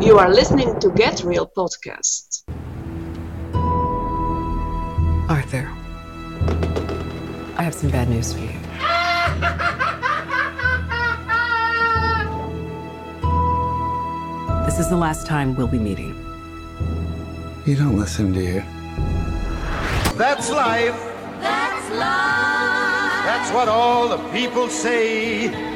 You are listening to Get Real Podcast. Arthur, I have some bad news for you. This is the last time we'll be meeting. You don't listen, do you? That's life. That's life. That's what all the people say.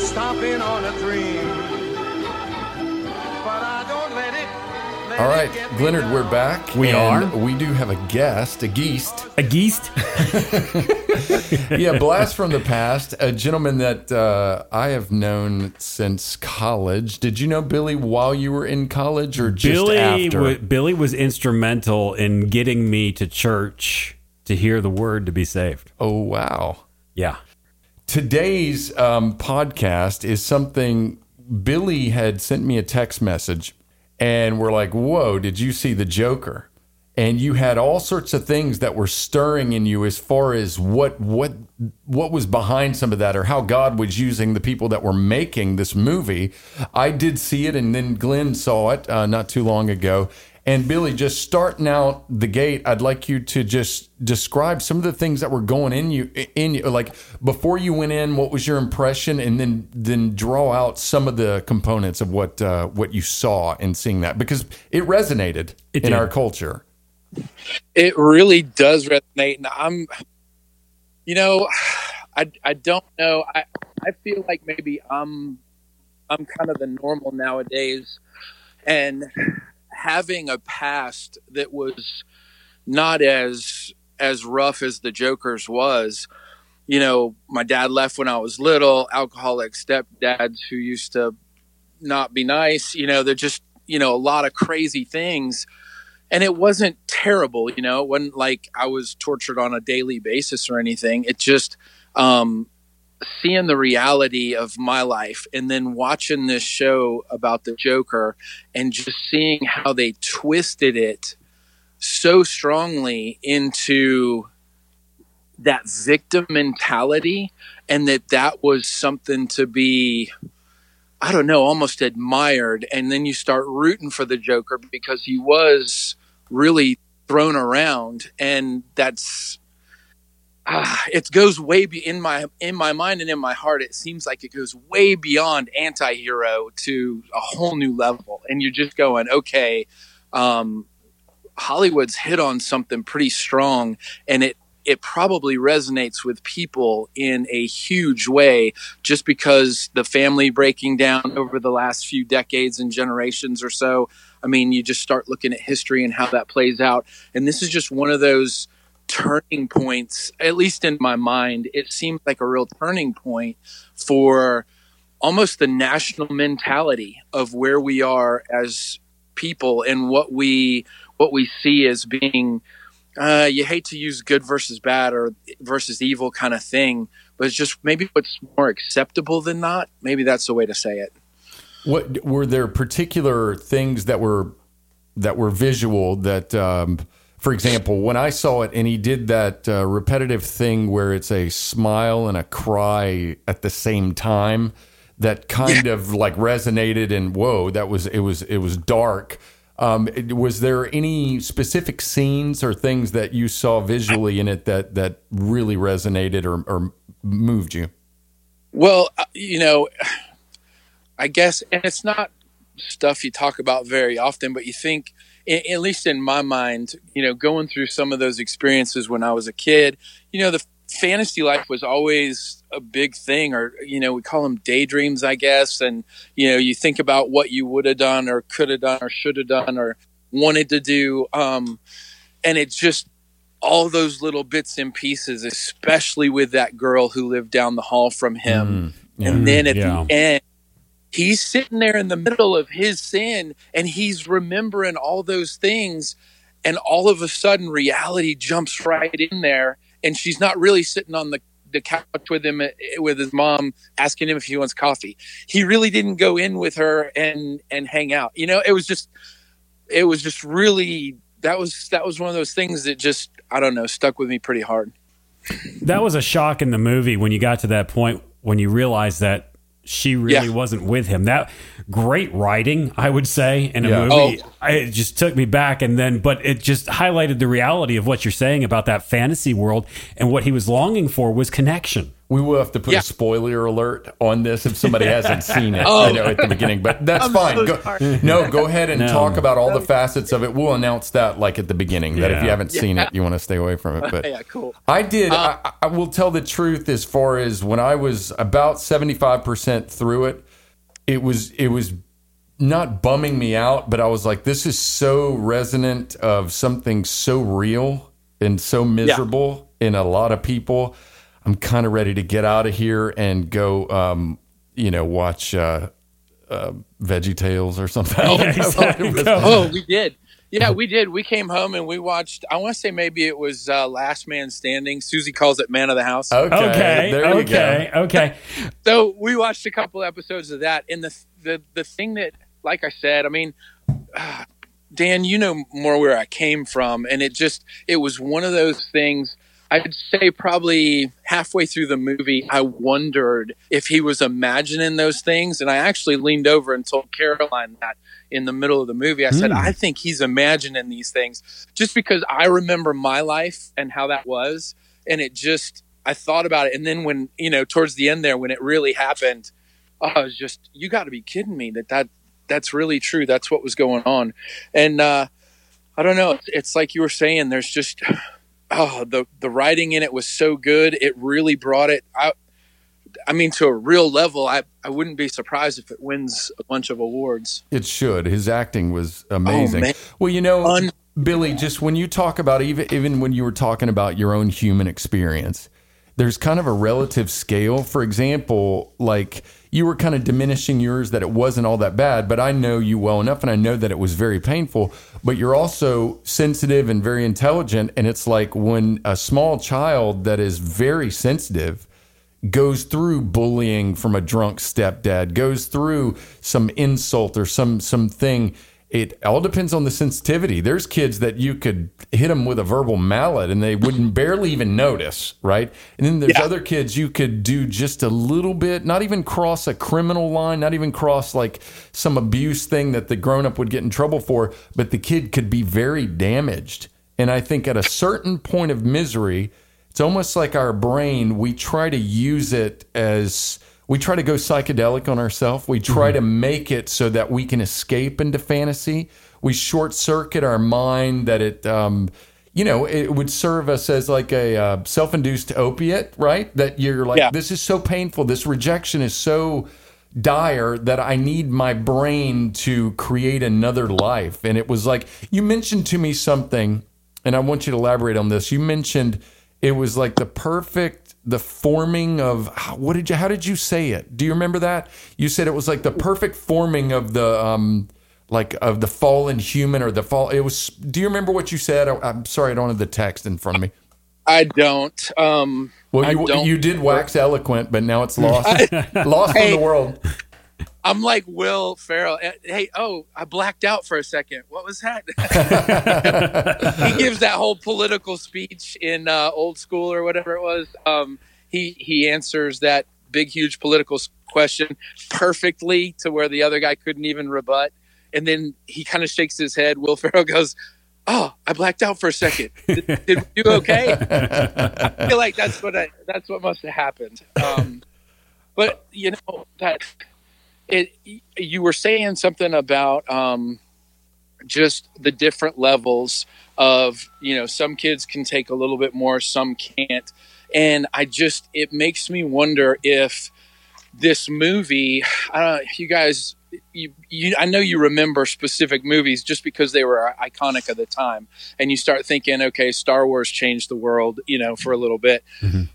stomping on a dream. But I don't let it. let All it right, get me Glenard, we're back. We and are? We do have a guest, a geest. A geest? Yeah, blast from the past. A gentleman that uh, I have known since college. Did you know Billy while you were in college, or just Billy, after? wa- Billy was instrumental in getting me to church to hear the word to be saved. oh wow! Yeah. Today's um, podcast is something Billy had sent me a text message, and we're like, "Whoa! Did you see the Joker?" And you had all sorts of things that were stirring in you as far as what what what was behind some of that, or how God was using the people that were making this movie. I did see it, and then Glenn saw it uh, not too long ago. And Billy, just starting out the gate, I'd like you to just describe some of the things that were going in you in you like before you went in. What was your impression, and then then draw out some of the components of what uh, what you saw in seeing that because it resonated It in our culture. it really does resonate and i'm you know i i don't know i i feel like maybe i'm i'm kind of the normal nowadays and having a past that was not as as rough as the joker's was you know my dad left when i was little alcoholic stepdads who used to not be nice you know they're just you know a lot of crazy things. And it wasn't terrible you know it wasn't like i was tortured on a daily basis or anything. It just um seeing the reality of my life and then watching this show about the joker and just seeing how they twisted it so strongly into that victim mentality and that that was something to be I don't know, almost admired. And then you start rooting for the Joker because he was really thrown around. And that's, ah, it goes way be in my, in my mind and in my heart. It seems like it goes way beyond anti-hero to a whole new level. And you're just going, okay, um, Hollywood's hit on something pretty strong and it, it probably resonates with people in a huge way just because the family breaking down over the last few decades and generations or so. I mean, you just start looking at history and how that plays out. And this is just one of those turning points, at least in my mind. It seems like a real turning point for almost the national mentality of where we are as people and what we what we see as being uh, you hate to use good versus bad or versus evil kind of thing, but it's just maybe what's more acceptable than not. Maybe that's the way to say it. What were there particular things that were that were visual that, um, for example, when I saw it and he did that uh, repetitive thing where it's a smile and a cry at the same time, that kind of like resonated and whoa, that was it was it was dark. Um, was there any specific scenes or things that you saw visually in it that that really resonated or, or moved you? Well, uh, you know, I guess, and it's not stuff you talk about very often, but you think, at least in my mind, you know, going through some of those experiences when I was a kid, you know, the fantasy life was always a big thing, or, you know, we call them daydreams, I guess. And, you know, you think about what you would have done, or could have done, or should have done, or wanted to do. Um, and it's just, all those little bits and pieces, especially with that girl who lived down the hall from him. Yeah. And then at yeah. the end, he's sitting there in the middle of his sin and he's remembering all those things and all of a sudden reality jumps right in there and she's not really sitting on the the couch with him eh, with his mom asking him if he wants coffee. He really didn't go in with her and and hang out. You know it was just it was just really that was that was one of those things that just i don't know stuck with me pretty hard. That was a shock in the movie when you got to that point when you realized that she really Yeah. wasn't with him. That great writing, I would say, in a Yeah. movie. Oh, I, it just took me back, and then, but it just highlighted the reality of what you're saying about that fantasy world, and what he was longing for was connection. We will have to put Yeah. a spoiler alert on this if somebody hasn't seen it. Oh. I know at the beginning, but that's I'm fine. so Go- no, go ahead and No. talk about all the facets of it. We'll announce that like at the beginning. That if you haven't seen it, you want to stay away from it. But yeah cool I did. Uh, I, I will tell the truth as far as when I was about seventy five percent through it, it was it was not bumming me out, but I was like, this is so resonant of something so real and so miserable in a lot of people. I'm kind of ready to get out of here and go, um, you know, watch uh, uh, Veggie Tales or something. I don't know what it was. Oh, we did. Yeah, we did. We came home and we watched. I want to say maybe it was uh, Last Man Standing. Susie calls it Man of the House. Okay, Okay, there you okay, okay. So we watched a couple episodes of that, and the the the thing that, like I said, I mean, uh, Dan, you know more where I came from, and it just it was one of those things. I'd say probably halfway through the movie, I wondered if he was imagining those things, and I actually leaned over and told Caroline that in the middle of the movie. I said, Hmm. I think he's imagining these things just because I remember my life and how that was, and it just I thought about it, and then when you know towards the end there when it really happened, I was just you got to be kidding me that that that's really true. That's what was going on, and uh, I don't know. It's, it's like you were saying. There's just oh the the writing in it was so good. It really brought it out. I mean, to a real level. I I wouldn't be surprised if it wins a bunch of awards. It should. His acting was amazing. Oh, man. well, you know, Un- Billy, just when you talk about even even when you were talking about your own human experience, there's kind of a relative scale. For example, like you were kind of diminishing yours that it wasn't all that bad, but I know you well enough and I know that it was very painful, but you're also sensitive and very intelligent and it's like when a small child that is very sensitive goes through bullying from a drunk stepdad, goes through some insult or some something. It all depends on the sensitivity. There's kids that you could hit them with a verbal mallet and they wouldn't barely even notice, right? And then there's Yeah. other kids you could do just a little bit, not even cross a criminal line, not even cross like some abuse thing that the grown up would get in trouble for, but the kid could be very damaged. And I think at a certain point of misery, it's almost like our brain, we try to use it as we try to go psychedelic on ourselves. We try to make it so that we can escape into fantasy. We short circuit our mind that it, um, you know, it would serve us as like a uh, self induced opiate, right? That you're like, Yeah. this is so painful. This rejection is so dire that I need my brain to create another life. And it was like, you mentioned to me something, and I want you to elaborate on this. You mentioned it was like the perfect the forming of how- what did you how did you say it do you remember that you said it was like the perfect forming of the um like of the fallen human or the fall it was do you remember what you said I, i'm sorry i don't have the text in front of me I don't. Um, well you, don't- you did wax eloquent but now it's lost lost Hey. in the world I'm like Will Ferrell. Eh, Hey, oh, I blacked out for a second. What was that? he gives that whole political speech in uh, old school or whatever it was. Um, he he answers that big, huge political question perfectly to where the other guy couldn't even rebut. And then he kind of shakes his head. Will Ferrell goes, "Oh, I blacked out for a second. Did, did we do okay?" I feel like that's what I, that's what must have happened. Um, but you know that it you were saying something about um, just the different levels of you know some kids can take a little bit more some can't. And i just it makes me wonder if this movie i don't know you guys you, you i know you remember specific movies just because they were iconic at the time. And you start thinking okay star wars changed the world you know for a little bit.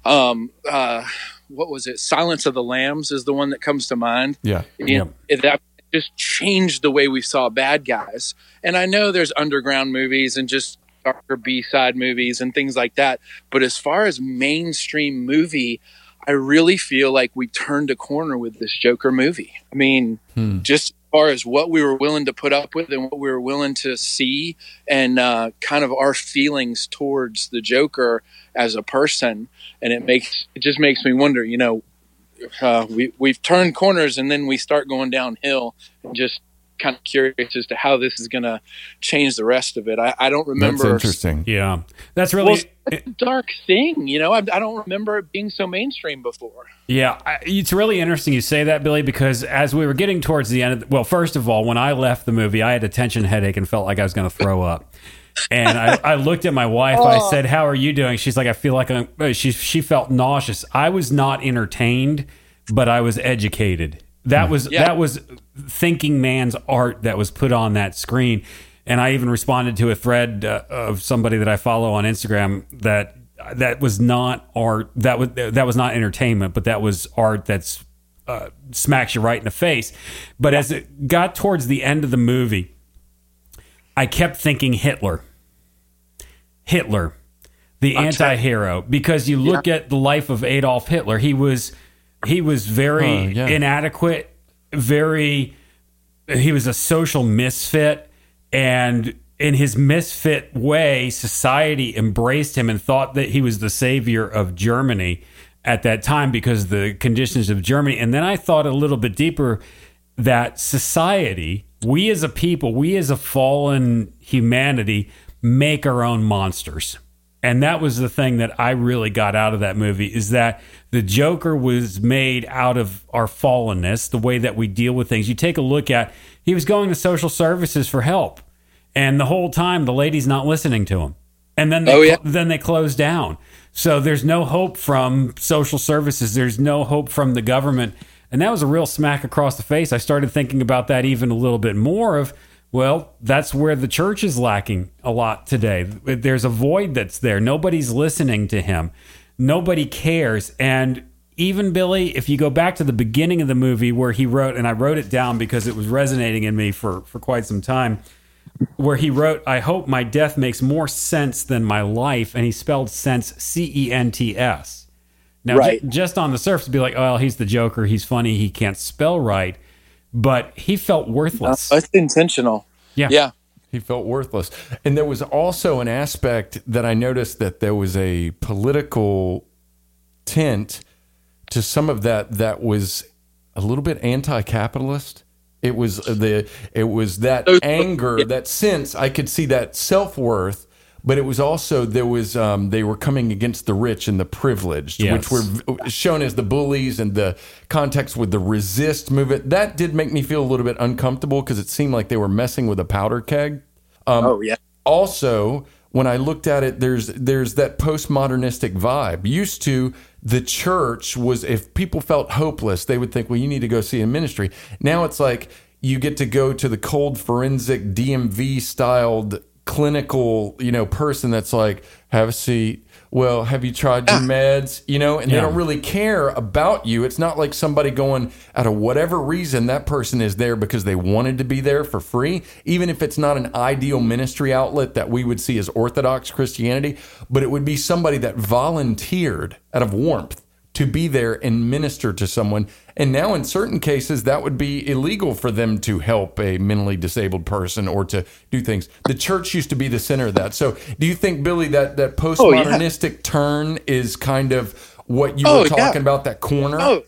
Um uh what was it? Silence of the Lambs is the one that comes to mind. Yeah. It- that just changed the way we saw bad guys. And I know there's underground movies and just darker B side movies and things like that. But as far as mainstream movie, I really feel like we turned a corner with this Joker movie. I mean, just as far as what we were willing to put up with and what we were willing to see, and uh, kind of our feelings towards the Joker as a person, and it makes it just makes me wonder. You know, uh, we we've turned corners and then we start going downhill. And just kind of curious as to how this is going to change the rest of it. I, I don't That's remember interesting. Yeah, that's really. well, it's a dark thing, you know. I, I don't remember it being so mainstream before. Yeah, I- it's really interesting you say that, Billy, because as we were getting towards the end, of the, well, first of all, when I left the movie, I had a tension headache and felt like I was going to throw up. And I, I looked at my wife. I said, "How are you doing?" She's like, "I feel like I'm." uh, She she felt nauseous. I was not entertained, but I was educated. That was Yeah. that was thinking man's art that was put on that screen. And I even responded to a thread uh, of somebody that I follow on Instagram that that was not art. That was that was not entertainment, but that was art that's uh, smacks you right in the face. But as it got towards the end of the movie, I kept thinking Hitler. Hitler, the anti-hero, because you look at the life of Adolf Hitler, he was he was very Oh, yeah. inadequate, very he was a social misfit and in his misfit way society embraced him and thought that he was the savior of Germany at that time because of the conditions of Germany and then I thought a little bit deeper that society we as a people we as a fallen humanity make our own monsters and that was the thing that I really got out of that movie is that the Joker was made out of our fallenness, the way that we deal with things. You take a look at he was going to social services for help, and the whole time the lady's not listening to him. And then they Oh, yeah. then they close down. So there's no hope from social services. There's no hope from the government. And that was a real smack across the face. I started thinking about that even a little bit more of well, that's where the church is lacking a lot today. There's a void that's there. Nobody's listening to him. Nobody cares. And even Billy, if you go back to the beginning of the movie where he wrote, and I wrote it down because it was resonating in me for, for quite some time, where he wrote, I hope my death makes more sense than my life. And he spelled sense C E N T S. Now, Right. just on the surface, be like, oh, well, he's the Joker. He's funny. He can't spell right. But he felt worthless. Uh, that's intentional. Yeah. Yeah. He felt worthless. And there was also an aspect that I noticed that there was a political tint to some of that that was a little bit anti-capitalist. It was the it was that anger, that sense. I could see that self worth, but it was also there was um, they were coming against the rich and the privileged, Yes. which were shown as the bullies and the context with the resist movement. That did make me feel a little bit uncomfortable because it seemed like they were messing with a powder keg oh yeah. also when I looked at it, there's there's that postmodernistic vibe. Used to the church was if people felt hopeless, they would think, well, you need to go see a ministry. Now it's like you get to go to the cold forensic DMV styled clinical, you know, person that's like, have a seat. Well, have you tried your ah. meds? You know, and they don't really care about you. It's not like somebody going out of whatever reason that person is there because they wanted to be there for free, even if it's not an ideal ministry outlet that we would see as Orthodox Christianity, but it would be somebody that volunteered out of warmth to be there and minister to someone. And now, in certain cases, that would be illegal for them to help a mentally disabled person or to do things. The church used to be the center of that. So, do you think, Billy, that that Oh, yeah. postmodernistic turn is kind of what you Oh, were talking yeah. about? That corner. Oh,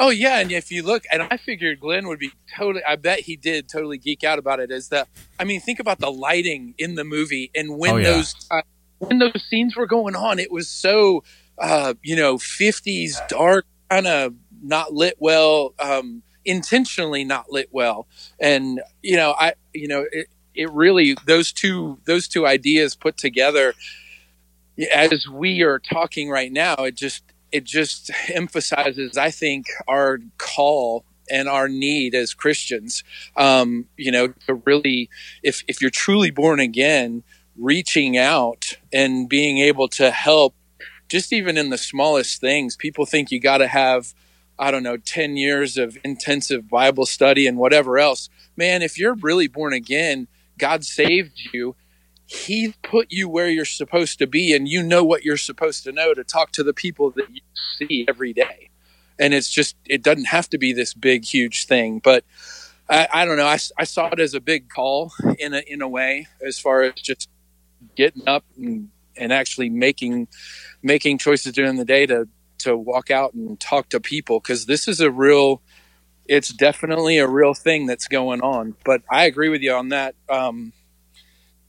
oh yeah. And if you look, and I figured Glenn would be totally. I bet he did totally geek out about it. Is that? I mean, think about the lighting in the movie, and when Oh, yeah. those uh, when those scenes were going on, it was so uh, you know, fifties dark, kind of not lit well, um, intentionally not lit well, and you know, I you know. It, it really those two those two ideas put together as we are talking right now, it just it just emphasizes, I think, our call and our need as Christians. Um, you know, to really, if if you're truly born again, reaching out and being able to help just even in the smallest things, people think you got to have, I don't know, 10 years of intensive Bible study and whatever else. Man, if you're really born again, God saved you. He put you where you're supposed to be, and you know what you're supposed to know to talk to the people that you see every day. And it's just, it doesn't have to be this big, huge thing. But I, I don't know. I, I saw it as a big call in a, in a way, as far as just getting up and, and actually making making choices during the day to to walk out and talk to people because this is a real it's definitely a real thing that's going on. But i agree with you on that. Um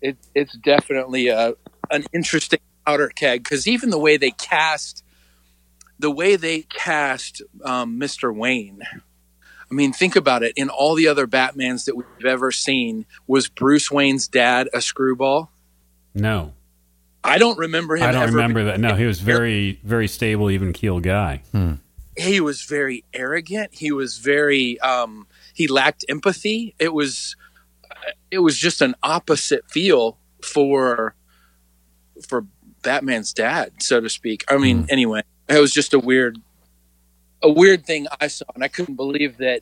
it, it's definitely a an interesting powder keg because even the way they cast the way they cast um, mr wayne i mean think about it. In all the other batmans that we've ever seen was bruce wayne's dad a screwball? No, i don't remember him I don't ever remember that. No, he was very, very stable, even keel guy. Hmm. he was very arrogant. He was very um, he lacked empathy. It was uh, it was just an opposite feel for for Batman's dad, so to speak. I mean, hmm. anyway, it was just a weird a weird thing I saw, and I couldn't believe that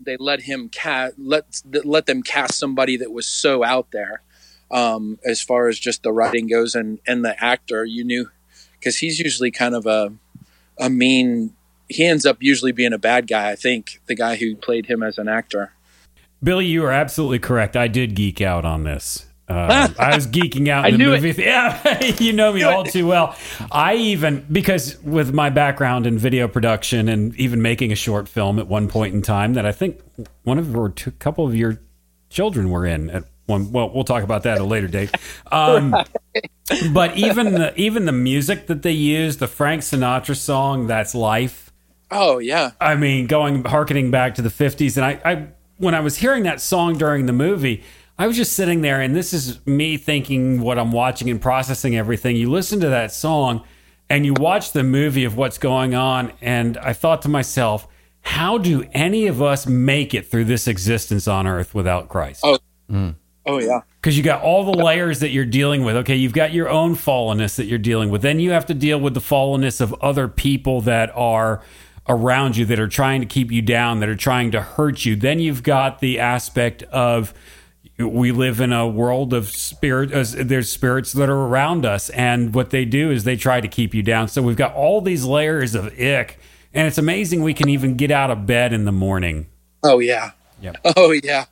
they let him cast let let them cast somebody that was so out there um, as far as just the writing goes and and the actor. You knew because he's usually kind of a a mean. He ends up usually being a bad guy. I think the guy who played him as an actor. Billy, you are absolutely correct. I did geek out on this. Uh, I was geeking out in I the knew it. movie. Yeah, you know me all too well. I even because with my background in video production and even making a short film at one point in time that I think one of or two, couple of your children were in at one. Well, we'll talk about that at a later date. Um, but even the even the music that they use, the Frank Sinatra song "That's Life." Oh yeah, I mean, going harkening back to the fifties, and I, I when I was hearing that song during the movie, I was just sitting there, and this is me thinking what I'm watching and processing everything. You listen to that song, and you watch the movie of what's going on, and I thought to myself, how do any of us make it through this existence on Earth without Christ? Oh. Oh yeah. because you got all the layers that you're dealing with. Okay, you've got your own fallenness that you're dealing with. Then you have to deal with the fallenness of other people that are around you that are trying to keep you down, that are trying to hurt you. Then you've got the aspect of we live in a world of spirit. Uh, there's spirits that are around us, and what they do is they try to keep you down. So we've got all these layers of ick, and it's amazing we can even get out of bed in the morning. Oh yeah. Yep. Oh yeah.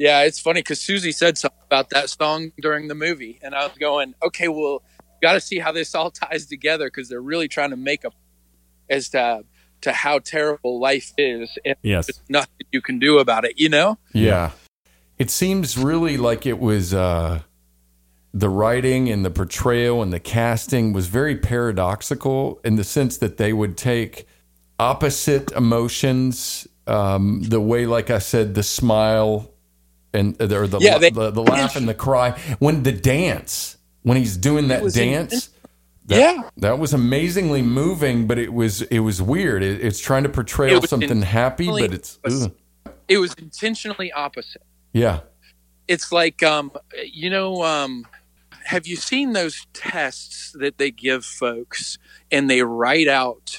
Yeah, it's funny because Susie said something about that song during the movie, and I was going, okay, well, got to see how this all ties together because they're really trying to make a as to to how terrible life is, and Yes. there's nothing you can do about it. You know? Yeah. It seems really like it was uh, the writing and the portrayal and the casting was very paradoxical in the sense that they would take opposite emotions, um, the way, like I said, the smile and the Yeah, they- the, the laugh and the cry when the dance when he's doing that dance. That, Yeah. that was amazingly moving, but it was it was weird. It, it's trying to portray something happy, but it's ugh. It was intentionally opposite. yeah. it's like um you know um have you seen those tests that they give folks and they write out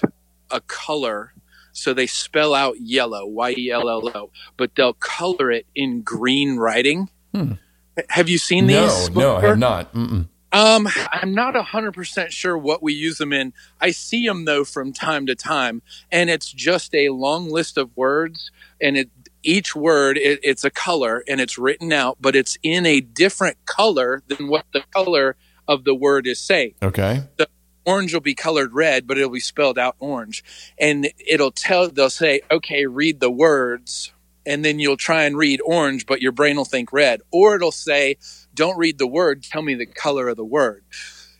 a color so they spell out yellow y e l l o but they'll color it in green writing have you seen No, these no, I have not. Mm-mm. Um, I'm not hundred percent sure what we use them in. I see them though from time to time, and it's just a long list of words, and it each word it, it's a color and it's written out, but it's in a different color than what the color of the word is saying. Okay. Orange will be colored red, but it'll be spelled out orange, and it'll tell. They'll say, "Okay, read the words." And then you'll try and read orange, but your brain will think red. Or it'll say, don't read the word, tell me the color of the word.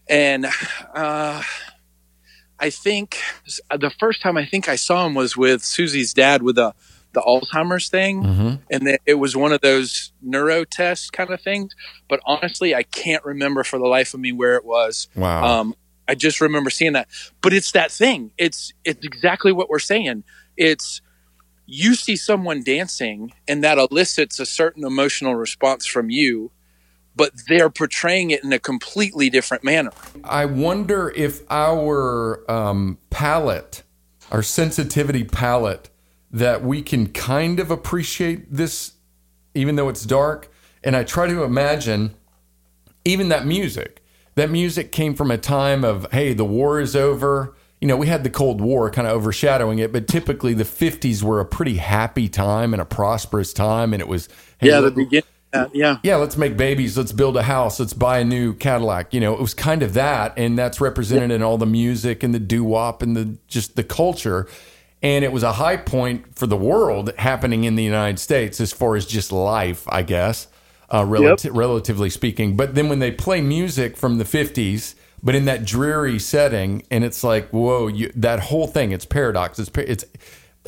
And uh, I think the first time I think I saw him was with Susie's dad with the, the Alzheimer's thing. Mm-hmm. And it was one of those neuro test kind of things. But honestly, I can't remember for the life of me where it was. Wow. Um, I just remember seeing that. But it's that thing. It's it's exactly what we're saying. It's you see someone dancing and that elicits a certain emotional response from you but they're portraying it in a completely different manner. I wonder if our um, palette, our sensitivity palette, that we can kind of appreciate this, even though it's dark. And I try to imagine even that music. That music came from a time of, hey, the war is over. You know, we had the Cold War kind of overshadowing it, but typically the 50s were a pretty happy time and a prosperous time. And it was, hey, Yeah, the beginning. Uh, yeah, yeah, let's make babies, let's build a house, let's buy a new Cadillac. You know, it was kind of that, and that's represented in all the music and the doo wop and the just the culture. And it was a high point for the world happening in the United States as far as just life, I guess, uh, relati- relatively speaking. But then when they play music from the 50s, but in that dreary setting, and it's like, whoa, you, that whole thing, it's paradox, it's, it's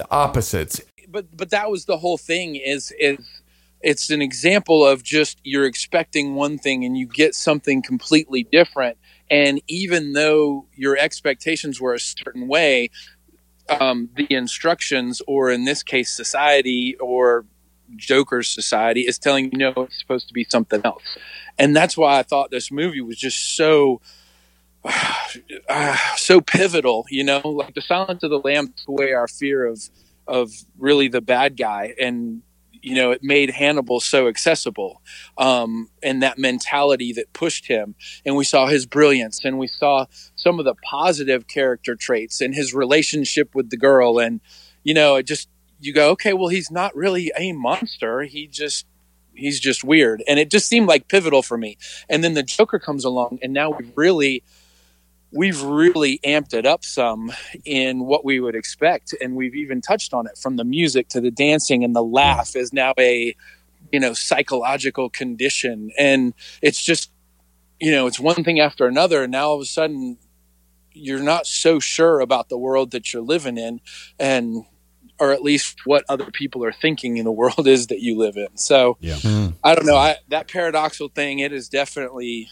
opposites. but but that was the whole thing. Is is it's an example of just you're expecting one thing and you get something completely different. And even though your expectations were a certain way, um, the instructions, or in this case, society or Joker's society, is telling you no, it's supposed to be something else. And that's why I thought this movie was just so uh, so pivotal. You know, like the Silence of the Lambs took away our fear of of really the bad guy, and you know, it made Hannibal so accessible, um, and that mentality that pushed him. And we saw his brilliance, and we saw some of the positive character traits, and his relationship with the girl, and you know, it just you go, okay, well, he's not really a monster. He just he's just weird, and it just seemed like pivotal for me. And then the Joker comes along, and now we've really we've really amped it up some in what we would expect. And we've even touched on it from the music to the dancing and the laugh is now a you know psychological condition. And it's just you know it's one thing after another. And now all of a sudden you're not so sure about the world that you're living in. And or at least what other people are thinking in the world is that you live in so Yeah. Hmm. i don't know I, that paradoxal thing it is definitely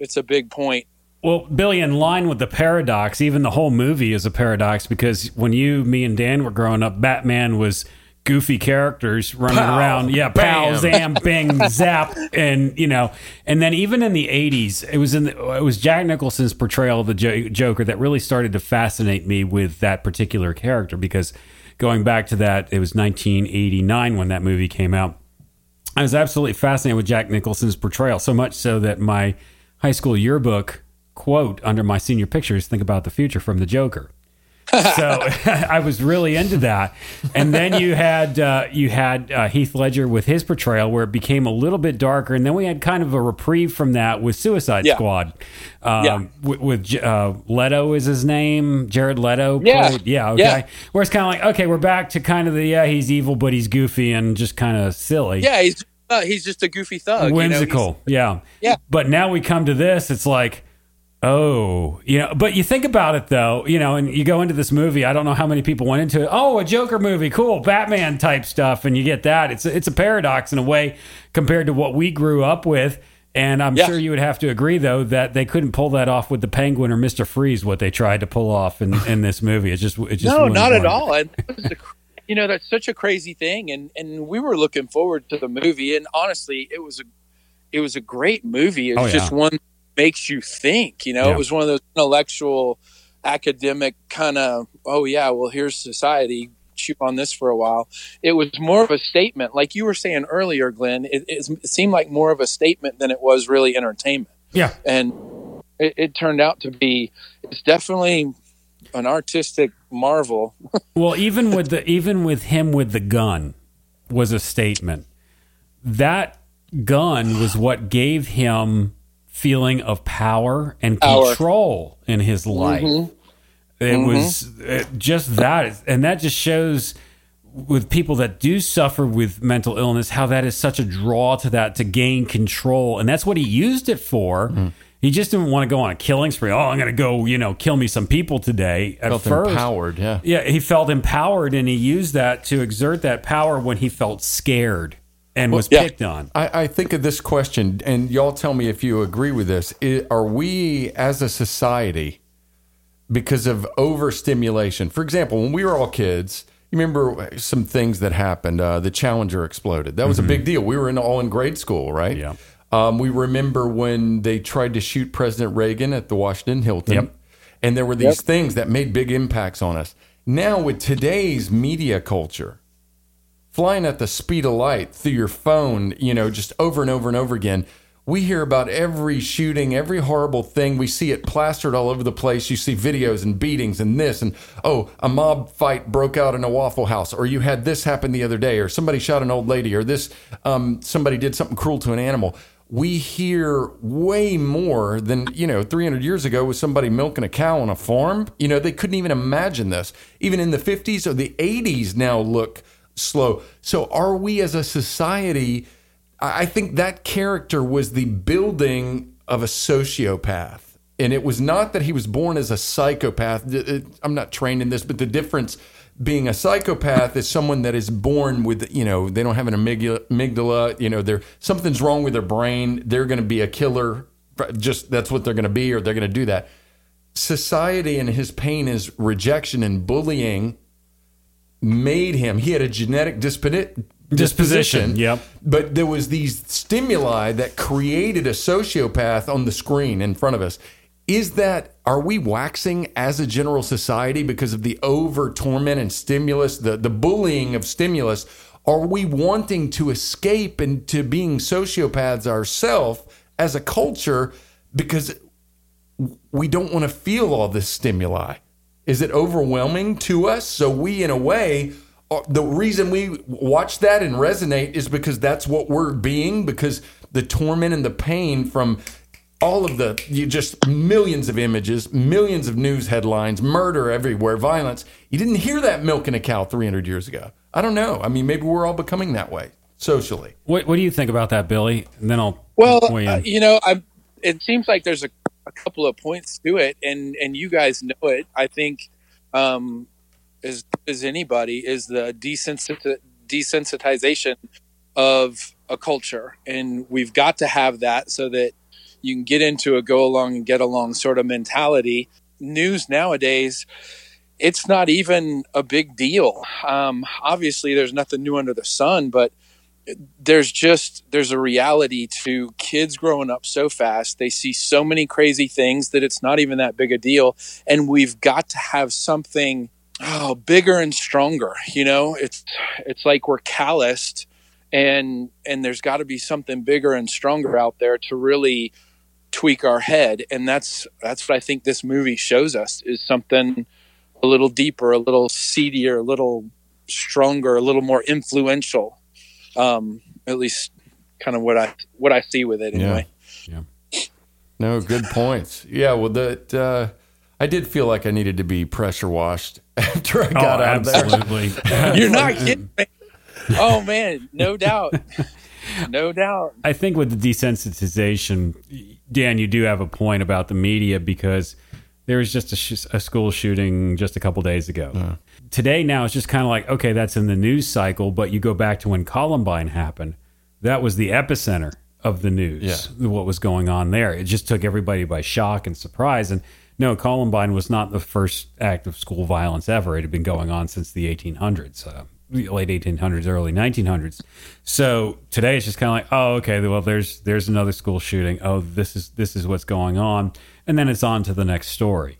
it's a big point Well, Billy, in line with the paradox, even the whole movie is a paradox because when you, me, and Dan were growing up, Batman was goofy characters running Pow, around. Yeah, pow, bam. zam, bing, zap, and you know, and then even in the '80s, it was in the, it was Jack Nicholson's portrayal of the jo- Joker that really started to fascinate me with that particular character because going back to that, it was 1989 when that movie came out. I was absolutely fascinated with Jack Nicholson's portrayal, so much so that my high school yearbook quote under my senior pictures think about the future from the Joker. So I was really into that, and then you had uh, you had uh, Heath Ledger with his portrayal, where it became a little bit darker, and then we had kind of a reprieve from that with Suicide Yeah. Squad, um, Yeah. with, with uh, Leto is his name, Jared Leto. Yeah. played- yeah, okay. Yeah. Where it's kind of like, okay, we're back to kind of the yeah, he's evil, but he's goofy and just kind of silly yeah he's uh, he's just a goofy thug you know? Whimsical yeah Yeah. but now we come to this it's like oh you know but you think about it though you know and you go into this movie i don't know how many people went into it oh a joker movie cool batman type stuff and you get that it's it's a paradox in a way compared to what we grew up with and i'm Yeah. sure you would have to agree though that they couldn't pull that off with the penguin or mr freeze what they tried to pull off in, in this movie it's just it just no, not at all. Was a you know, that's such a crazy thing. And and we were looking forward to the movie. And honestly, it was a it was a great movie. It oh, was Oh, yeah. just one makes you think. You know, Yeah. it was one of those intellectual, academic kind of. Oh yeah, well here's society. Chew on this for a while. It was more of a statement, like you were saying earlier, Glenn. It, it seemed like more of a statement than it was really entertainment yeah and it, it turned out to be it's definitely an artistic marvel Well, even with the even with him with the gun was a statement. That gun was what gave him feeling of power and Power. control in his mm-hmm. life. It mm-hmm. was it, just that, and that just shows with people that do suffer with mental illness how that is such a draw to that to gain control, and that's what he used it for. Mm-hmm. He just didn't want to go on a killing spree. Oh, I'm going to go, you know, kill me some people today. At Felt first, empowered, yeah. yeah, he felt empowered and he used that to exert that power when he felt scared and was yeah. picked on. I, I think of this question, and y'all tell me if you agree with this. I are we as a society, because of overstimulation? For example, when we were all kids, you remember some things that happened. Uh, the Challenger exploded. That was a big deal. We were in all in grade school, right? Yeah. Um, we remember when they tried to shoot President Reagan at the Washington Hilton, Yep. and there were these things that made big impacts on us. Now, with today's media culture, flying at the speed of light through your phone, you know, just over and over and over again. We hear about every shooting, every horrible thing. We see it plastered all over the place. You see videos and beatings and this, and oh, a mob fight broke out in a Waffle House, or you had this happen the other day, or somebody shot an old lady, or this, um, somebody did something cruel to an animal. We hear way more than, you know, 300 years ago with somebody milking a cow on a farm. You know, they couldn't even imagine this. Even in the 50s or the 80s now look slow. So are we as a society? I think that character was the building of a sociopath. And it was not that he was born as a psychopath. I'm not trained in this, but the difference being a psychopath is someone that is born with, you know, they don't have an amygdala, you know, they're something's wrong with their brain. They're going to be a killer. Just that's what they're going to be, or they're going to do that. Society and his pain is rejection and bullying made him. He had a genetic dispo- disposition. Yep. But there was these stimuli that created a sociopath on the screen in front of us. Is that are we waxing as a general society because of the over torment and stimulus, the the bullying of stimulus? Are we wanting to escape into being sociopaths ourselves as a culture because we don't want to feel all this stimuli? Is it overwhelming to us? So we, in a way, are- the reason we watch that and resonate is because that's what we're being. Because the torment and the pain from all of the you just millions of images, millions of news headlines, murder everywhere, violence. You didn't hear that milking a cow 300 years ago. I don't know. I mean, maybe we're all becoming that way socially. What, what do you think about that, Billy? And then I'll Well, uh, you know, I it seems like there's a, a couple of points to it, and and you guys know it. I think um, as as anybody is the desensit- desensitization of a culture, and we've got to have that so that you can get into a go along and get along sort of mentality. News nowadays. It's not even a big deal. Um, obviously, there's nothing new under the sun, but there's just there's a reality to kids growing up so fast. They see so many crazy things that it's not even that big a deal. And we've got to have something oh, bigger and stronger you know? It's it's like we're calloused and and there's got to be something bigger and stronger out there to really tweak our head. And that's that's what i think this movie shows us is something a little deeper a little seedier a little stronger a little more influential um, at least kind of what I what I see with it anyway. Yeah. No, good points. Yeah, well, that uh, I did feel like I needed to be pressure washed after I got oh, out of there. absolutely. You're not kidding. Man. Oh man, no doubt, no doubt. I think with the desensitization, Dan, you do have a point about the media because there was just a, sh- a school shooting just a couple days ago. Today, now it's just kind of like, okay, that's in the news cycle, but you go back to when Columbine happened, that was the epicenter of the news, what was going on there. It just took everybody by shock and surprise. And no, Columbine was not the first act of school violence ever. It had been going on since the 1800s. Uh, late 1800s, early 1900s. So today it's just kind of like, oh, okay, well, there's there's another school shooting. Oh, this is this is what's going on, and then it's on to the next story.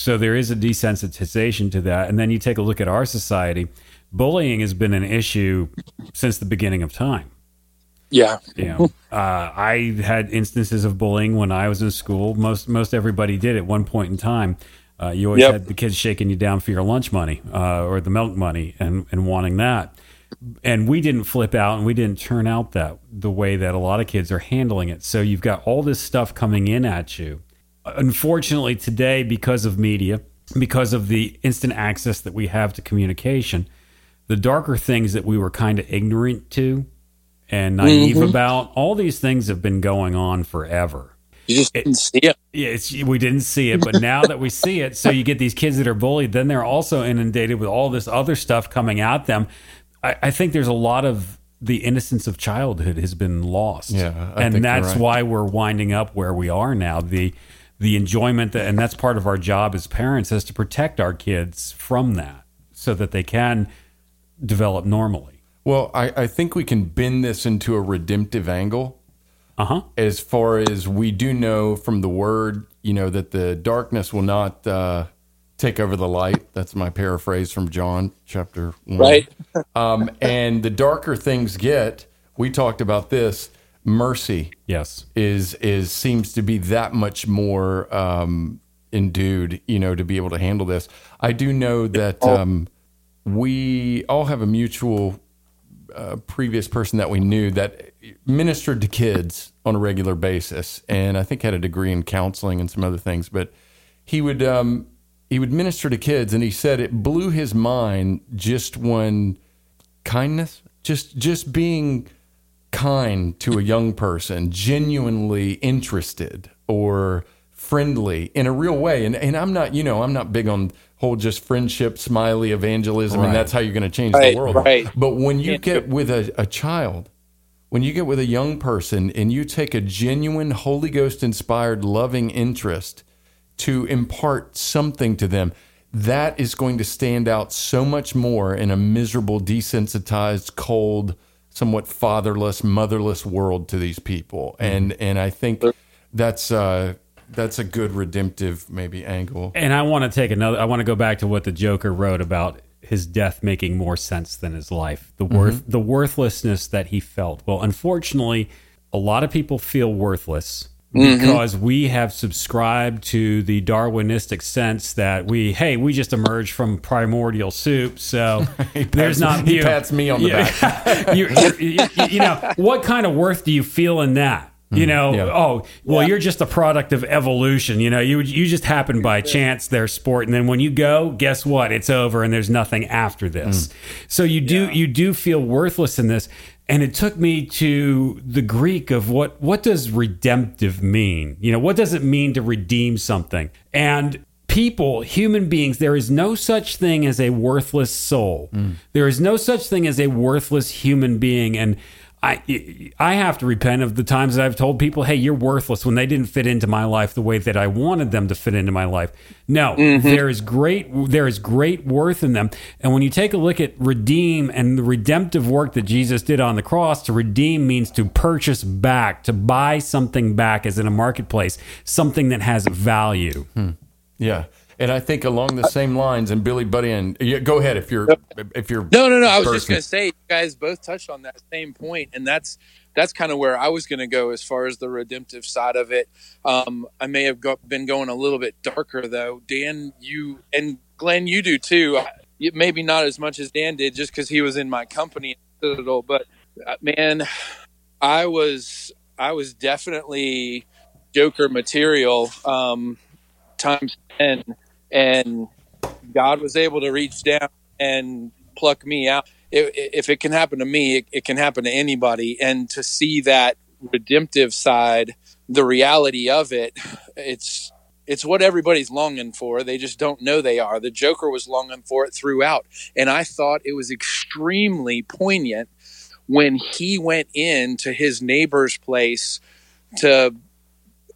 So there is a desensitization to that, and then you take a look at our society. Bullying has been an issue since the beginning of time. Yeah, You know, uh, I had instances of bullying when I was in school. Most most everybody did at one point in time. Uh, you always Yep. had the kids shaking you down for your lunch money uh, or the milk money and, and wanting that. And we didn't flip out and we didn't turn out that the way that a lot of kids are handling it. So you've got all this stuff coming in at you. Unfortunately, today, because of media, because of the instant access that we have to communication, the darker things that we were kind of ignorant to and naive mm-hmm. about, all these things have been going on forever. you just didn't see it. Yeah, it's, we didn't see it, but now that we see it, so you get these kids that are bullied, then they're also inundated with all this other stuff coming at them. I, I think there's a lot of the innocence of childhood has been lost. Yeah, I think and you're that's right. why we're winding up where we are now. The the enjoyment that, and that's part of our job as parents is to protect our kids from that, so that they can develop normally. Well, I, I think we can bend this into a redemptive angle. Uh huh. as far as we do know from the word, you know, that the darkness will not uh, take over the light. That's my paraphrase from John chapter one. Right. Um, and the darker things get, we talked about this. Mercy Yes. is is seems to be that much more um, endued, you know, to be able to handle this. I do know that um, we all have a mutual uh, previous person that we knew that ministered to kids on a regular basis, and I think had a degree in counseling and some other things. But he would um, he would minister to kids, and he said it blew his mind just when kindness, just just being kind to a young person, genuinely interested or friendly in a real way. And and I'm not, you know, I'm not big on whole just friendship, smiley evangelism, and that's how you're going to change Right, the world. right. But when you Can't get with a, a child, when you get with a young person and you take a genuine Holy Ghost inspired loving interest to impart something to them, that is going to stand out so much more in a miserable, desensitized, cold, somewhat fatherless, motherless world to these people. And and I think that's uh, that's a good redemptive maybe angle. And I want to take another. I want to go back to what the Joker wrote about his death making more sense than his life. The worth, the worthlessness that he felt. Well, unfortunately, a lot of people feel worthless Mm-hmm. because we have subscribed to the Darwinistic sense that we, hey, we just emerged from primordial soup, so there's not he you- pats me on the back. you, you- you know, what kind of worth do you feel in that? You know, Mm, yeah. oh, well, you're just a product of evolution. You know, you you just happen by chance their sport, and then when you go, guess what? It's over, and there's nothing after this. Mm. So you do you do feel worthless in this, and it took me to the Greek of what what does redemptive mean? You know, what does it mean to redeem something? And people, human beings, there is no such thing as a worthless soul. There is no such thing as a worthless human being. And I, I have to repent of the times that I've told people, "Hey, you're worthless," when they didn't fit into my life the way that I wanted them to fit into my life. No, mm-hmm. there is great, there is great worth in them. And when you take a look at redeem and the redemptive work that Jesus did on the cross, to redeem means to purchase back, to buy something back, as in a marketplace, something that has value. Hmm. Yeah. And I think along the same lines, and Billy Buddy, and yeah, go ahead if you're if you're No, no, no. I was just going to say, you guys both touched on that same point, and that's that's kind of where I was going to go as far as the redemptive side of it. Um, I may have go, been going a little bit darker though. Dan, you and Glenn, you do too. Maybe not as much as Dan did, just because he was in my company, Citadel. But uh, man, I was I was definitely Joker material um, times ten, and God was able to reach down and pluck me out. If, if it can happen to me, it, it can happen to anybody. And to see that redemptive side, the reality of it, it's it's what everybody's longing for. They just don't know they are. The Joker was longing for it throughout, and I thought it was extremely poignant when he went in to his neighbor's place to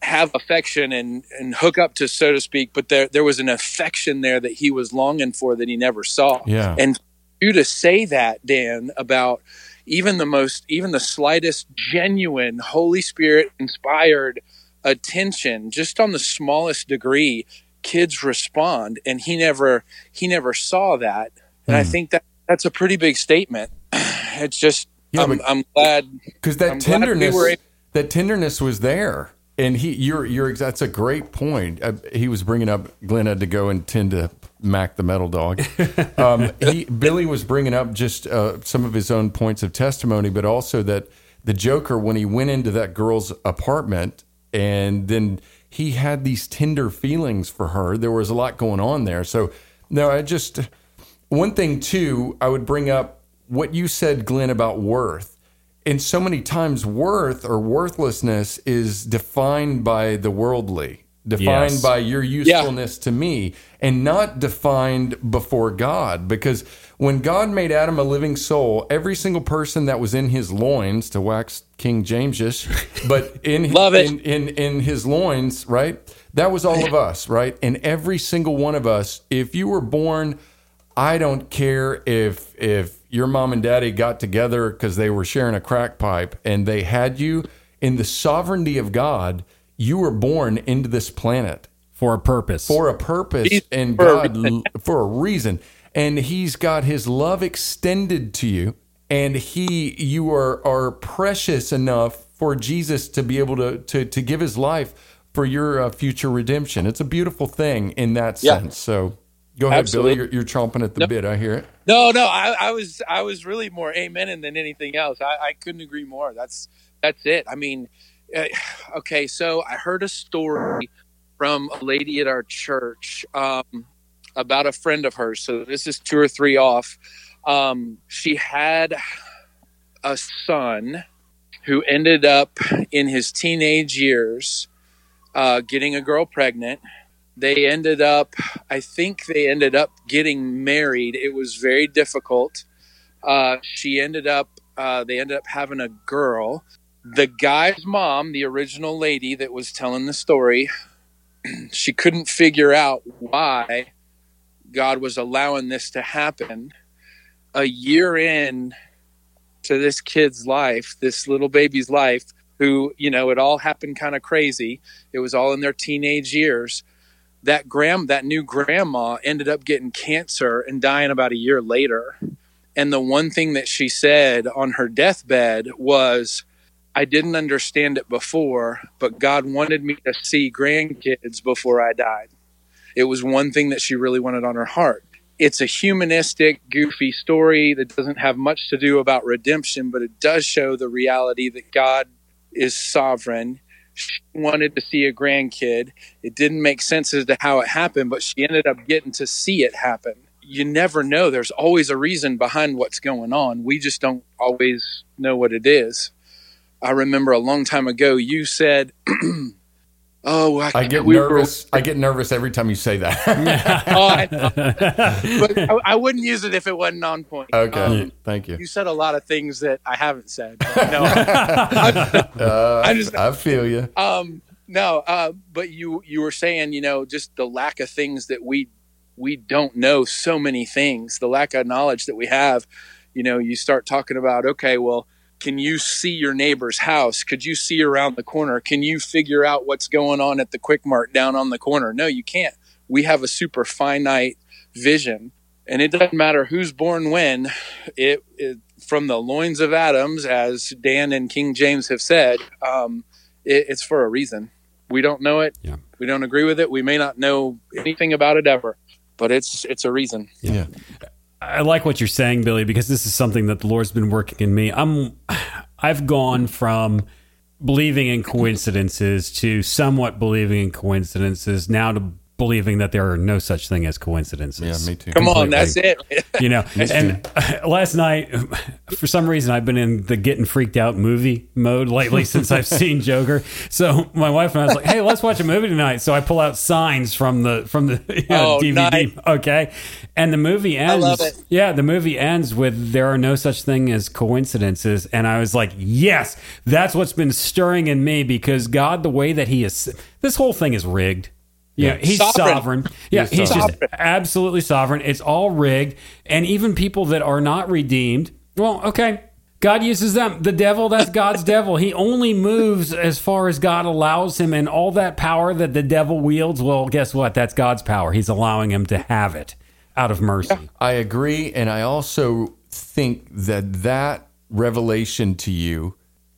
have affection and, and hook up to so to speak but there there was an affection there that he was longing for that he never saw. Yeah. and you to say that dan about even the most even the slightest genuine holy spirit inspired attention just on the smallest degree kids respond and he never he never saw that. And i hmm. think that that's a pretty big statement. It's just Yeah, I'm, I'm glad because that I'm we tenderness were able- that tenderness was there and he you're you're that's a great point. Uh, he was bringing up glenn had to go and tend to mac the metal dog. Um, he billy was bringing up just uh, some of his own points of testimony but also that the joker when he went into that girl's apartment and then he had these tender feelings for her. There was a lot going on there. So no i just one thing too i would bring up what you said glenn about worth and so many times worth or worthlessness is defined by the worldly defined Yes. by your usefulness to me and not defined before god because when god made adam a living soul every single person that was in his loins to wax king jamesish but in Love it. in, in in his loins right that was all of us right and every single one of us if you were born I don't care if if your mom and daddy got together because they were sharing a crack pipe and they had you in the sovereignty of God, you were born into this planet for a purpose. for a purpose He's- and for God reason. for a reason. And he's got his love extended to you and he you are are precious enough for Jesus to be able to to to give his life for your uh, future redemption. It's a beautiful thing in that Yeah. sense. So go ahead Absolutely. Billy, you're, you're chomping at the Nope. bit. I hear it. No, no, I, I was I was really more amening than anything else. I, I couldn't agree more. That's that's it. I mean, uh, okay, so I heard a story from a lady at our church um, about a friend of hers. So this is two or three off. Um, she had a son who ended up in his teenage years uh, getting a girl pregnant they ended up i think they ended up getting married. It was very difficult. Uh, she ended up uh, they ended up having a girl. The guy's mom the original lady that was telling the story she couldn't figure out why god was allowing this to happen. A year in to this kid's life this little baby's life who you know it all happened kind of crazy. It was all in their teenage years that gram that new grandma ended up getting cancer and dying about a year later. And the one thing that she said on her deathbed was i didn't understand it before but god wanted me to see grandkids before i died. It was one thing that she really wanted on her heart. It's a humanistic goofy story that doesn't have much to do about redemption but it does show the reality that god is sovereign she wanted to see a grandkid. It didn't make sense as to how it happened, but she ended up getting to see it happen. You never know. There's always a reason behind what's going on. We just don't always know what it is. I remember a long time ago you said, "Oh, I, I get we were- nervous. I get nervous every time you say that. oh, I but I, I wouldn't use it if it wasn't on point. okay. Um, Thank you. you said a lot of things that I haven't said. No, I, Uh, I just- I feel you. um no uh but you you were saying you know just the lack of things that we we don't know so many things the lack of knowledge that we have you know you start talking about okay well can you see your neighbor's house could you see around the corner can you figure out what's going on at the quick mart down on the corner no you can't we have a super finite vision and it doesn't matter who's born when it, it from the loins of adams as dan and king james have said um, it, it's for a reason. We don't know it. Yeah. We don't agree with it. We may not know anything about it ever, but it's it's a reason. Yeah. I like what you're saying, Billy, because this is something that the Lord's been working in me. I'm I've gone from believing in coincidences to somewhat believing in coincidences now to believing that there are no such thing as coincidences. Yeah, me too. Come on, that's it. you know and last night for some reason i've been in the getting freaked out movie mode lately since i've seen joker so my wife and i was like hey let's watch a movie tonight so i pull out signs from the from the you know, Oh, dvd nice. okay and the movie ends love it. yeah the movie ends with there are no such thing as coincidences and i was like yes that's what's been stirring in me because god the way that he is this whole thing is rigged yeah, he's Sovereign. sovereign. Yeah, He's he's just absolutely sovereign. It's all rigged. And even people that are not redeemed, well, okay, God uses them. The devil, that's God's devil. He only moves as far as God allows him. And all that power that the devil wields, well, guess what? That's God's power. He's allowing him to have it out of mercy. I agree, and I also think that that revelation to you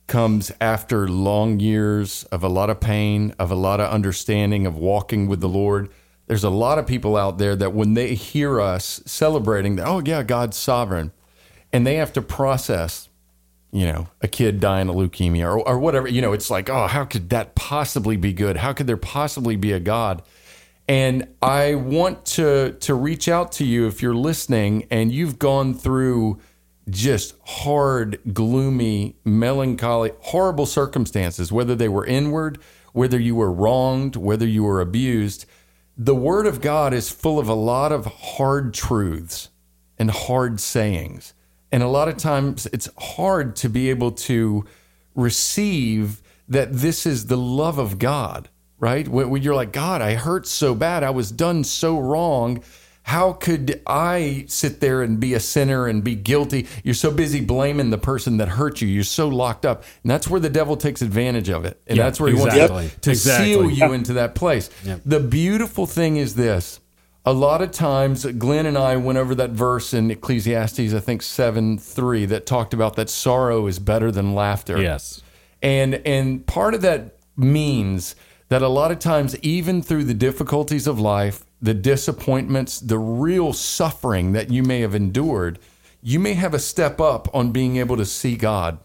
comes after long years of a lot of pain, of a lot of understanding of walking with the Lord. There's a lot of people out there that when they hear us celebrating that, oh yeah, God's sovereign, and they have to process, you know, a kid dying of leukemia or, or whatever, you know, it's like, oh, how could that possibly be good? How could there possibly be a God? And I want to to reach out to you if you're listening and you've gone through just hard, gloomy, melancholy, horrible circumstances, whether they were inward, whether you were wronged, whether you were abused. The Word of God is full of a lot of hard truths and hard sayings. And a lot of times it's hard to be able to receive that this is the love of God, right? When, you're like, God, I hurt so bad. I was done so wrong. How could I sit there and be a sinner and be guilty? You're so busy blaming the person that hurt you. You're so locked up. And that's where the devil takes advantage of it. And Yeah, that's where he exactly. wants to Exactly. seal you into that place. Yep. The beautiful thing is this. A lot of times, Glenn and I went over that verse in Ecclesiastes, I think 7 3, that talked about that sorrow is better than laughter. Yes. And and part of that means that a lot of times even through the difficulties of life, the disappointments, the real suffering that you may have endured, you may have a step up on being able to see God.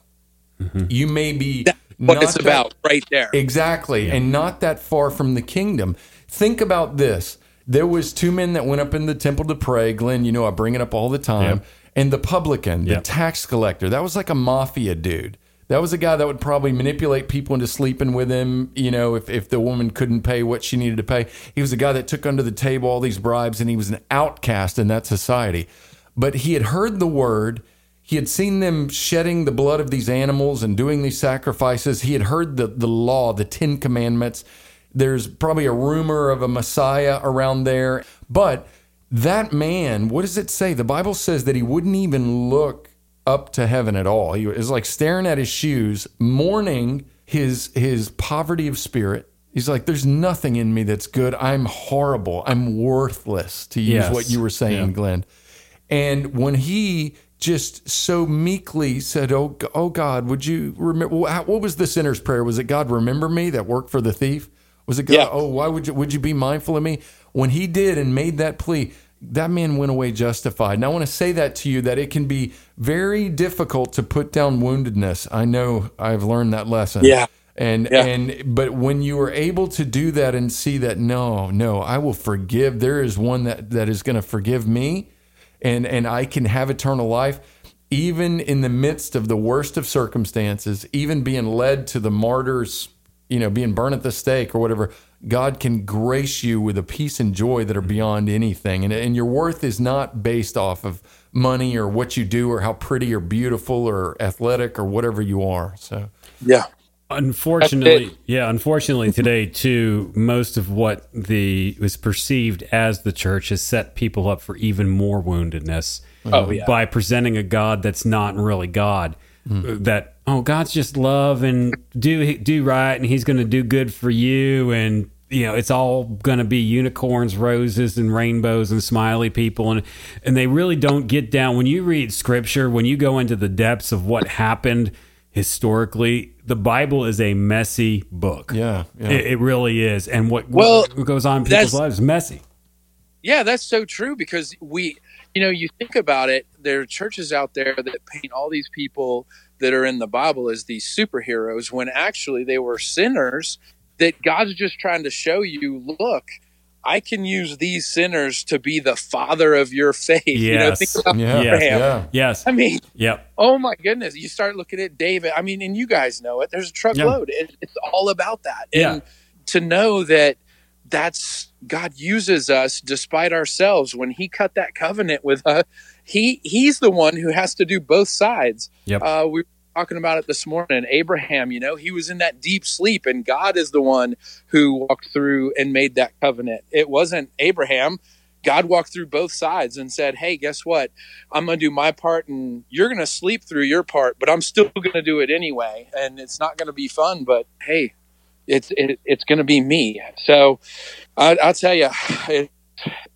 Mm-hmm. You may be what not it's that- about right there. Exactly. And not that far from the kingdom. Think about this. There was two men that went up in the temple to pray. Glenn, you know I bring it up all the time. Yep. And the publican, the Yep. tax collector, that was like a mafia dude. That was a guy that would probably manipulate people into sleeping with him, you know, if, if the woman couldn't pay what she needed to pay. He was a guy that took under the table all these bribes and he was an outcast in that society. But he had heard the word. He had seen them shedding the blood of these animals and doing these sacrifices. He had heard the, the law, the Ten Commandments. There's probably a rumor of a Messiah around there. But that man, what does it say? The Bible says that he wouldn't even look up to heaven at all. He was like staring at his shoes, mourning his his poverty of spirit. He's like, "There's nothing in me that's good. I'm horrible. I'm worthless." To use Yes. what you were saying, Yeah. Glenn. And when he just so meekly said, "Oh, oh God, would you remember? What was the sinner's prayer? Was it God remember me that worked for the thief? Was it God? Yeah. Oh, why would you? Would you be mindful of me? When he did and made that plea, that man went away justified. And I want to say that to you that it can be very difficult to put down woundedness. I know I've learned that lesson. Yeah. And Yeah. and but when you are able to do that and see that no, no, I will forgive. There is one that that is going to forgive me and and I can have eternal life even in the midst of the worst of circumstances, even being led to the martyrs, you know, being burned at the stake or whatever. God can grace you with a peace and joy that are beyond anything. And, and your worth is not based off of money or what you do or how pretty or beautiful or athletic or whatever you are. So, Yeah. Unfortunately, yeah, unfortunately today too, most of what the was perceived as the church has set people up for even more woundedness. Oh, yeah. By presenting a God that's not really God. Hmm. Uh, that oh, God's just love and do do right, and He's going to do good for you, and you know it's all going to be unicorns, roses, and rainbows and smiley people, and and they really don't get down when you read Scripture, when you go into the depths of what happened historically, the Bible is a messy book. yeah. yeah. It, it really is, and what, Well, what goes on in people's lives is messy. Yeah, that's so true because we, you know, you think about it, there are churches out there that paint all these people that are in the Bible as these superheroes when actually they were sinners that God's just trying to show you, look, I can use these sinners to be the father of your faith. You know, think about yeah. Abraham. Yeah. Yes. I mean, Yep. oh my goodness, you start looking at David. I mean, and you guys know it. There's a truckload. It, it's all about that. Yeah. And to know that that's God uses us despite ourselves. When He cut that covenant with us, He He's the one who has to do both sides. Yep. Uh, we were talking about it this morning. Abraham, you know, he was in that deep sleep, and God is the one who walked through and made that covenant. It wasn't Abraham. God walked through both sides and said, Hey, guess what? I'm going to do my part and you're going to sleep through your part, but I'm still going to do it anyway. And it's not going to be fun, but hey, it's, it, it's going to be me. So I, I'll tell you, it,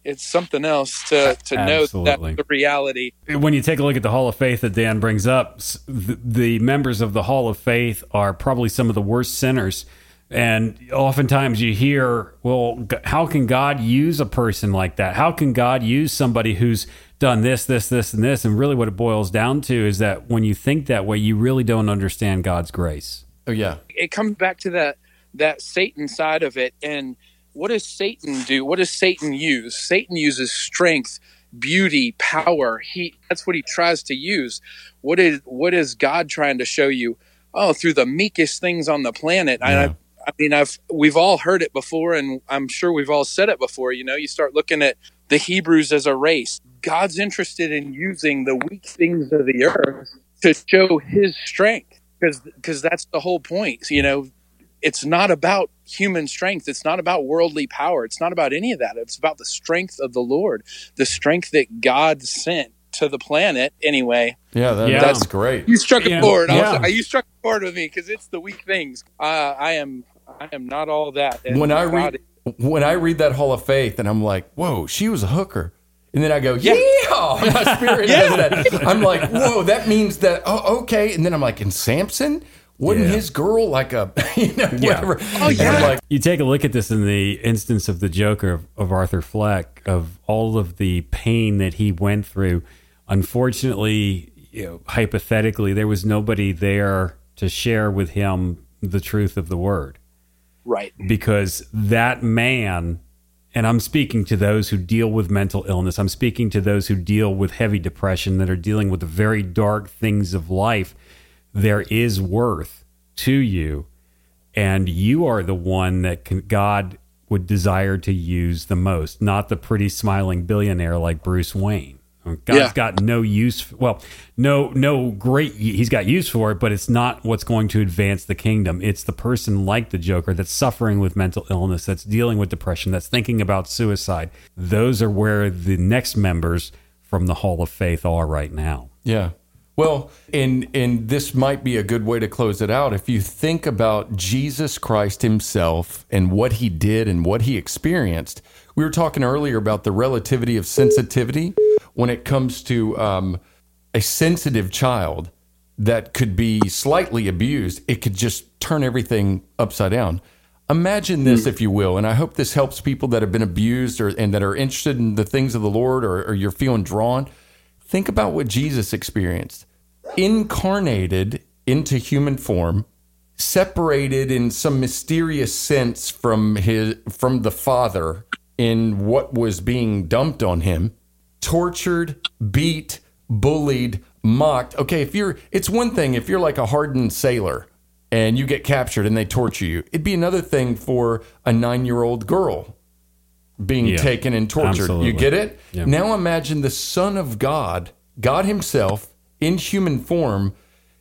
it's something else to, to know that the reality. when you take a look at the Hall of Faith that Dan brings up, the, the members of the Hall of Faith are probably some of the worst sinners. And oftentimes you hear, well, how can God use a person like that? How can God use somebody who's done this, this, this, and this? And really, what it boils down to is that when you think that way, you really don't understand God's grace. Oh, yeah. it comes back to that that Satan side of it. And what does Satan do? What does Satan use? Satan uses strength, beauty, power. He that's what he tries to use. What is what is God trying to show you? Oh, through the meekest things on the planet. And I, I mean, I've we've all heard it before, and I'm sure we've all said it before. You know, you start looking at the Hebrews as a race. God's interested in using the weak things of the earth to show His strength, because because that's the whole point. You know, it's not about human strength. It's not about worldly power. It's not about any of that. It's about the strength of the Lord, the strength that God sent to the planet anyway. Yeah, that, Yeah. that's great. You struck a Yeah. chord. I Yeah. was, you struck a chord with me because it's the weak things. Uh, I am, I am not all that. And when I God read when I read that Hall of Faith, and I'm like, whoa, she was a hooker. And then I go, yeah, my spirit does that. I'm like, whoa, that means that. Oh, okay. And then I'm like, and Samson, wasn't Yeah. his girl like a, you know, Yeah. whatever? Oh, yeah. I'm like, You take a look at this in the instance of the Joker of, of Arthur Fleck, of all of the pain that he went through. Unfortunately, you know, hypothetically, there was nobody there to share with him the truth of the word right. because that man, and I'm speaking to those who deal with mental illness, I'm speaking to those who deal with heavy depression, that are dealing with the very dark things of life. There is worth to you, and you are the one that can, God would desire to use the most, not the pretty smiling billionaire like Bruce Wayne. God's Yeah. got no use. Well, no, no great. He's got use for it, but it's not what's going to advance the kingdom. It's the person like the Joker that's suffering with mental illness, that's dealing with depression, that's thinking about suicide. Those are where the next members from the Hall of Faith are right now. Yeah. Well, and and this might be a good way to close it out. If you think about Jesus Christ himself and what he did and what he experienced, we were talking earlier about the relativity of sensitivity when it comes to um, a sensitive child that could be slightly abused. It could just turn everything upside down. Imagine this, if you will, and I hope this helps people that have been abused or and that are interested in the things of the Lord or, or you're feeling drawn. Think about what Jesus experienced. Incarnated into human form, separated in some mysterious sense from his from the Father in what was being dumped on him, tortured, beat, bullied, mocked. Okay, if you're it's one thing if you're like a hardened sailor and you get captured and they torture you. It'd be another thing for a 9-year-old girl being Yeah, taken and tortured. absolutely. You get it? Yeah. Now imagine the Son of God, God Himself in human form,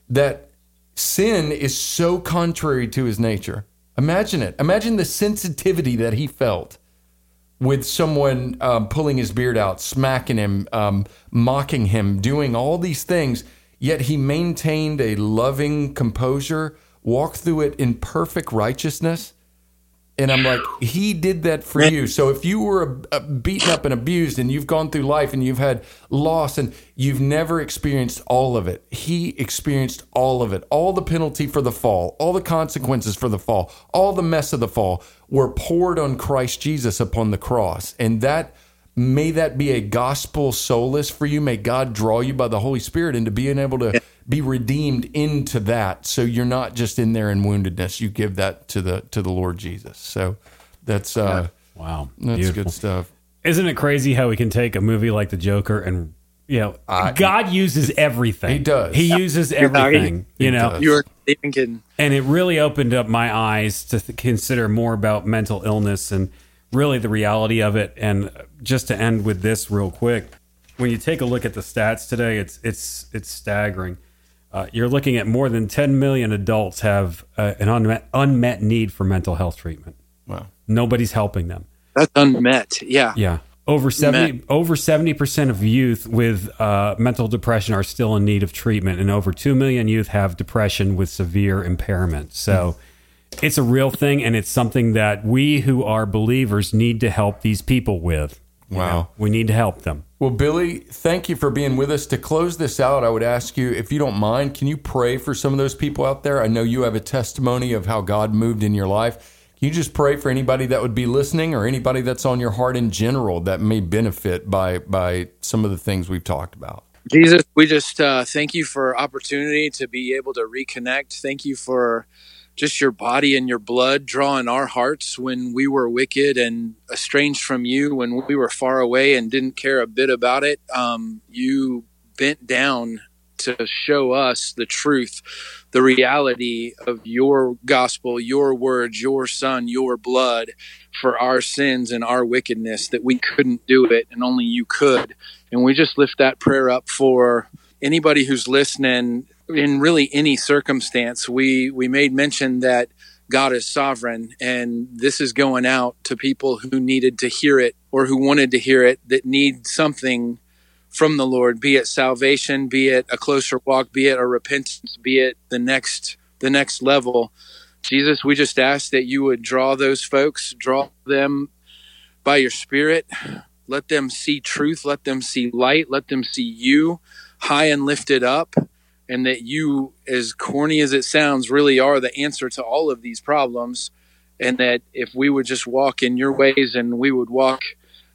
that sin is so contrary to His nature. Imagine it. Imagine the sensitivity that He felt with someone um, pulling his beard out, smacking him, um, mocking him, doing all these things. Yet He maintained a loving composure, walked through it in perfect righteousness. And I'm like, he did that for you. So if you were uh, beaten up and abused and you've gone through life and you've had loss and you've never experienced all of it, he experienced all of it. All the penalty for the fall, all the consequences for the fall, all the mess of the fall were poured on Christ Jesus upon the cross. And that may that be a gospel solace for you. May God draw you by the Holy Spirit into being able to be redeemed into that. So you're not just in there in woundedness. You give that to the to the Lord Jesus. So that's uh Wow, that's Beautiful. good stuff. Isn't it crazy how we can take a movie like The Joker and you know God uses everything. He does. He uses everything. He you know. You're not even kidding. and it really opened up my eyes to th- consider more about mental illness and really the reality of it. And just to end with this real quick, when you take a look at the stats today, it's it's it's staggering. Uh, you're looking at more than 10 million adults have uh, an unmet unmet need for mental health treatment. Wow. Nobody's helping them. That's unmet. Yeah. Yeah. Over 70 over 70% of youth with uh, mental depression are still in need of treatment and over 2 million youth have depression with severe impairment. So it's a real thing and it's something that we who are believers need to help these people with. You Wow. know, we need to help them. Well, Billy, thank you for being with us. To close this out, I would ask you, if you don't mind, can you pray for some of those people out there? I know you have a testimony of how God moved in your life. Can you just pray for anybody that would be listening or anybody that's on your heart in general that may benefit by by some of the things we've talked about? Jesus, we just uh, thank you for opportunity to be able to reconnect. Thank you for just your body and your blood drawing our hearts when we were wicked and estranged from you, when we were far away and didn't care a bit about it. Um, you bent down to show us the truth, the reality of your gospel, your words, your son, your blood for our sins and our wickedness, that we couldn't do it and only you could. And we just lift that prayer up for anybody who's listening in really any circumstance. We we made mention that God is sovereign. And this is going out to people who needed to hear it or who wanted to hear it that need something from the Lord, be it salvation, be it a closer walk, be it a repentance, be it the next the next level. Jesus, we just ask that you would draw those folks, draw them by your spirit. Let them see truth, let them see light, let them see you high and lifted up and that you as corny as it sounds really are the answer to all of these problems and that if we would just walk in your ways and we would walk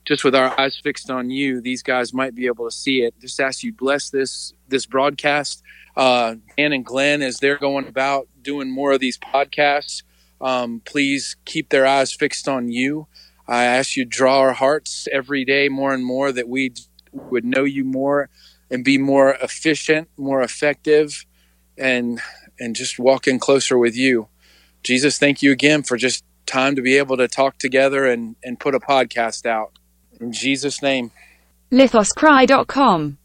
just with our eyes fixed on you, these guys might be able to see it. Just ask you bless this this broadcast. Uh, Dan and Glenn, as they're going about doing more of these podcasts, um, please keep their eyes fixed on you. I ask you draw our hearts every day more and more that we would know you more and be more efficient, more effective, and and just walking closer with you. Jesus, thank you again for just time to be able to talk together and, and put a podcast out. In Jesus' name. lithoscry.com